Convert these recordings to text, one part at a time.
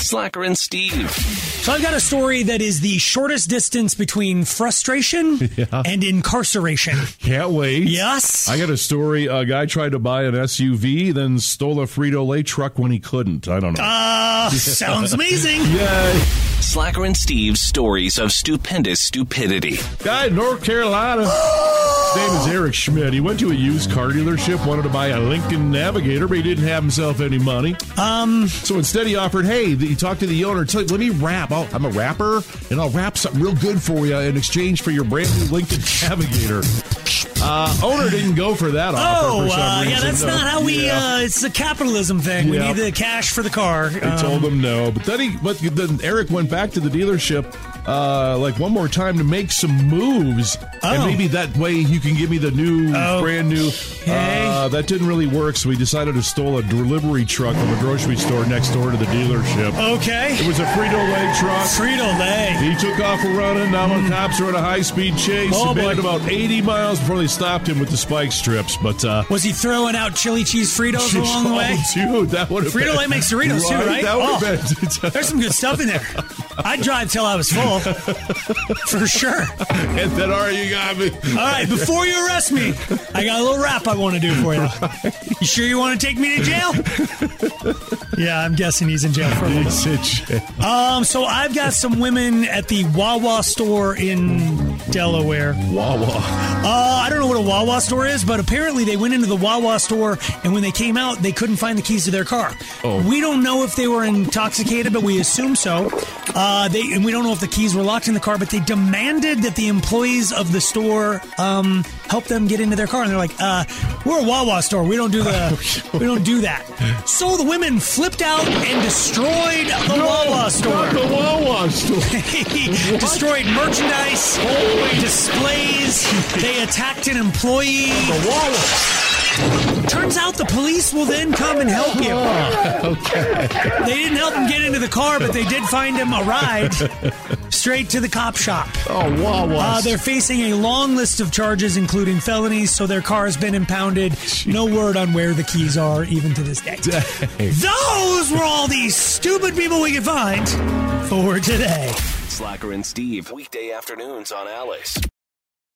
Slacker and Steve. So I've got a story that is the shortest distance between frustration Yeah. and incarceration. Can't wait. Yes. I got a story. A guy tried to buy an SUV, then stole a Frito Lay truck when he couldn't. I don't know. Uh, sounds amazing. Yay. Slacker and Steve's stories of stupendous stupidity. Guy in North Carolina. His name is Eric Schmidt. He went to a used car dealership, wanted to buy a Lincoln Navigator, but he didn't have himself any money. Um, So instead, he offered, "Hey, he talked to the owner. Tell, let me rap. I'll, I'm a rapper, and I'll rap something real good for you in exchange for your brand new Lincoln Navigator." Uh, owner didn't go for that offer oh, for uh, yeah, that's No. not how we. Yeah. Uh, it's a capitalism thing. We need the cash for the car. He Um, told him no, but then he, but then Eric went back to the dealership, uh, like one more time to make some moves, and Oh. maybe that way you can give me the new, Oh. brand new. Okay. Uh, that didn't really work, so we decided to stole a delivery truck from a grocery store next door to the dealership. Okay. It was a Frito Lay truck. Frito Lay. He took off running. Now the cops are on a high speed chase. Oh, he made boy. it about 80 miles before they stopped him with the spike strips. But uh, Was he throwing out chili cheese Fritos along the way? Oh, dude, that would have Frito Lay makes Doritos too, right? That would Oh. been. There's some good stuff in there. I'd drive till I was full, for sure. and then, all right, you got me. All right, before you arrest me, I got a little rap I want to do for you. You sure you want to take me to jail? Yeah, I'm guessing he's in jail for a little. He's in jail. Um, so I've got some women at the Wawa store in Delaware. Wawa. Uh, I don't know what a Wawa store is, but apparently they went into the Wawa store, and when they came out, they couldn't find the keys to their car. Oh. We don't know if they were intoxicated, but we assume so. Uh, they and we don't know if the keys were locked in the car, but they demanded that the employees of the store um, help them get into their car, and they're like, uh, "We're a Wawa store. We don't do the we don't do that." So the women flipped out and destroyed the Wawa store. Not the Wawa store. Destroyed merchandise, displays. They attacked an employee. The wall. Turns out the police will then come and help you. Okay. They didn't help him get into the car, but they did find him a ride straight to the cop shop. Oh, Wawa. Uh, they're facing a long list of charges, including felonies, so their car has been impounded. No word on where the keys are, even to this day. Those were all these stupid people we could find for today. Slacker and Steve. Weekday afternoons on Alice.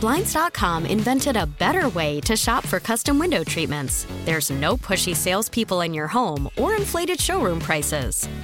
Blinds.com invented a better way to shop for custom window treatments. There's no pushy salespeople in your home or inflated showroom prices.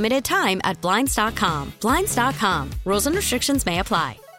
limited time at Blinds.com. Blinds.com. Rules and restrictions may apply.